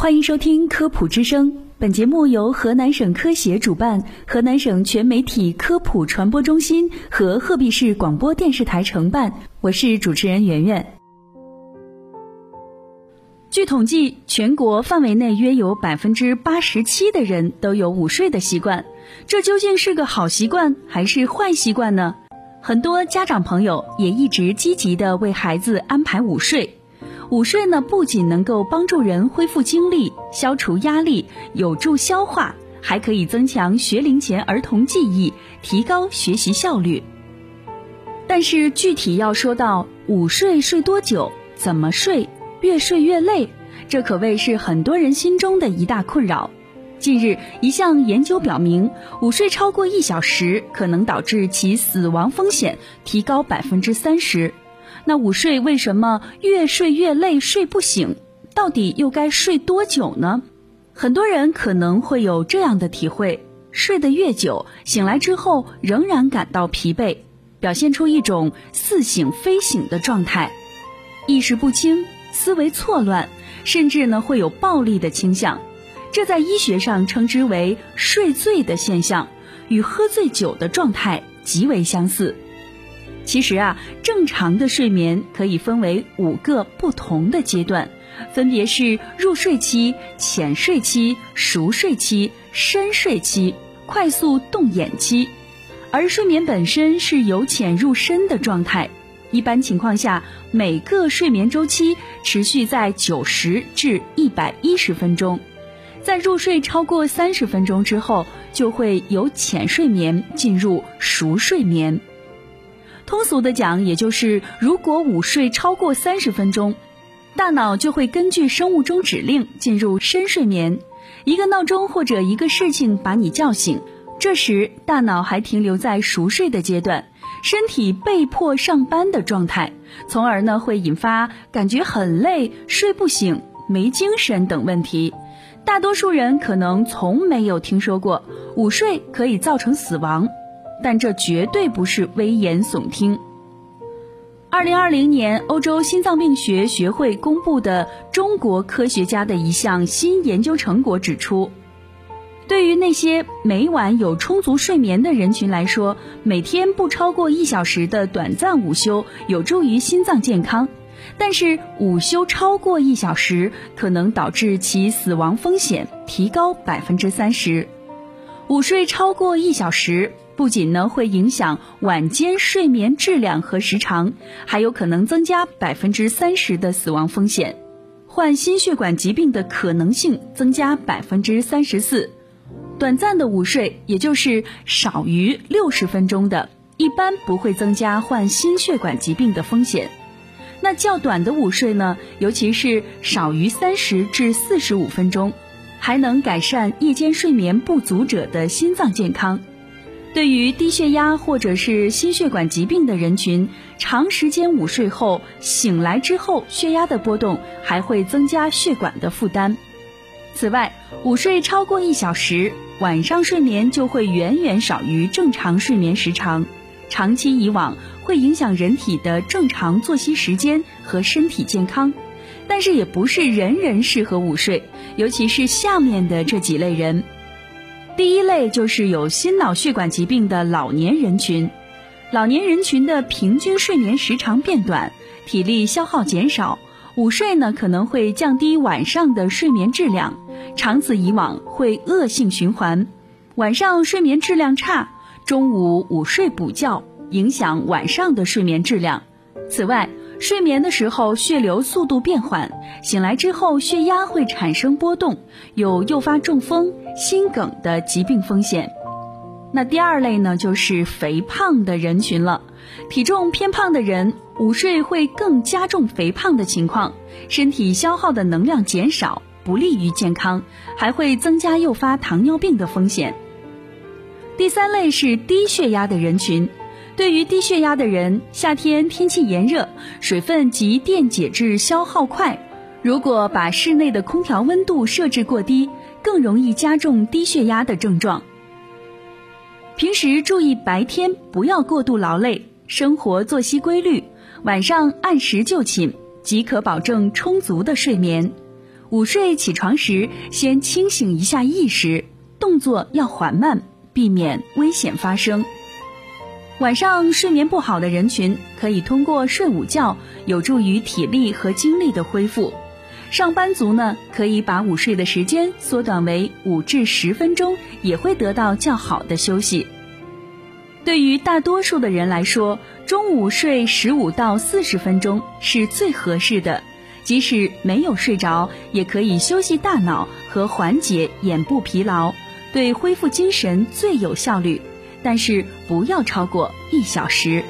欢迎收听科普之声，本节目由河南省科协主办，河南省全媒体科普传播中心和鹤壁市广播电视台承办。我是主持人圆圆。据统计，全国范围内约有百分之八十七的人都有午睡的习惯，这究竟是个好习惯还是坏习惯呢？很多家长朋友也一直积极的为孩子安排午睡。午睡呢，不仅能够帮助人恢复精力、消除压力、有助消化，还可以增强学龄前儿童记忆，提高学习效率。但是具体要说到午睡睡多久、怎么睡、越睡越累，这可谓是很多人心中的一大困扰。近日，一项研究表明，午睡超过一小时可能导致其死亡风险提高百分之三十。那午睡为什么越睡越累、睡不醒？到底又该睡多久呢？很多人可能会有这样的体会：睡得越久，醒来之后仍然感到疲惫，表现出一种似醒非醒的状态，意识不清、思维错乱，甚至呢会有暴力的倾向。这在医学上称之为“睡醉”的现象，与喝醉酒的状态极为相似。其实啊，正常的睡眠可以分为五个不同的阶段，分别是入睡期、浅睡期、熟睡期、深睡期、快速动眼期。而睡眠本身是由浅入深的状态，一般情况下，每个睡眠周期持续在九十至一百一十分钟。在入睡超过三十分钟之后，就会由浅睡眠进入熟睡眠。通俗的讲，也就是如果午睡超过三十分钟，大脑就会根据生物钟指令进入深睡眠。一个闹钟或者一个事情把你叫醒，这时大脑还停留在熟睡的阶段，身体被迫上班的状态，从而呢会引发感觉很累、睡不醒、没精神等问题。大多数人可能从没有听说过午睡可以造成死亡。但这绝对不是危言耸听。二零二零年，欧洲心脏病学学会公布的中国科学家的一项新研究成果指出，对于那些每晚有充足睡眠的人群来说，每天不超过一小时的短暂午休有助于心脏健康，但是午休超过一小时可能导致其死亡风险提高百分之三十。午睡超过一小时。不仅呢会影响晚间睡眠质量和时长，还有可能增加百分之三十的死亡风险，患心血管疾病的可能性增加百分之三十四。短暂的午睡，也就是少于六十分钟的，一般不会增加患心血管疾病的风险。那较短的午睡呢，尤其是少于三十至四十五分钟，还能改善夜间睡眠不足者的心脏健康。对于低血压或者是心血管疾病的人群，长时间午睡后醒来之后，血压的波动还会增加血管的负担。此外，午睡超过一小时，晚上睡眠就会远远少于正常睡眠时长，长期以往会影响人体的正常作息时间和身体健康。但是也不是人人适合午睡，尤其是下面的这几类人。第一类就是有心脑血管疾病的老年人群，老年人群的平均睡眠时长变短，体力消耗减少，午睡呢可能会降低晚上的睡眠质量，长此以往会恶性循环，晚上睡眠质量差，中午午睡补觉，影响晚上的睡眠质量。此外，睡眠的时候，血流速度变缓，醒来之后血压会产生波动，有诱发中风、心梗的疾病风险。那第二类呢，就是肥胖的人群了。体重偏胖的人午睡会更加重肥胖的情况，身体消耗的能量减少，不利于健康，还会增加诱发糖尿病的风险。第三类是低血压的人群。对于低血压的人，夏天天气炎热，水分及电解质消耗快。如果把室内的空调温度设置过低，更容易加重低血压的症状。平时注意白天不要过度劳累，生活作息规律，晚上按时就寝，即可保证充足的睡眠。午睡起床时，先清醒一下意识，动作要缓慢，避免危险发生。晚上睡眠不好的人群，可以通过睡午觉，有助于体力和精力的恢复。上班族呢，可以把午睡的时间缩短为五至十分钟，也会得到较好的休息。对于大多数的人来说，中午睡十五到四十分钟是最合适的。即使没有睡着，也可以休息大脑和缓解眼部疲劳，对恢复精神最有效率。但是不要超过一小时。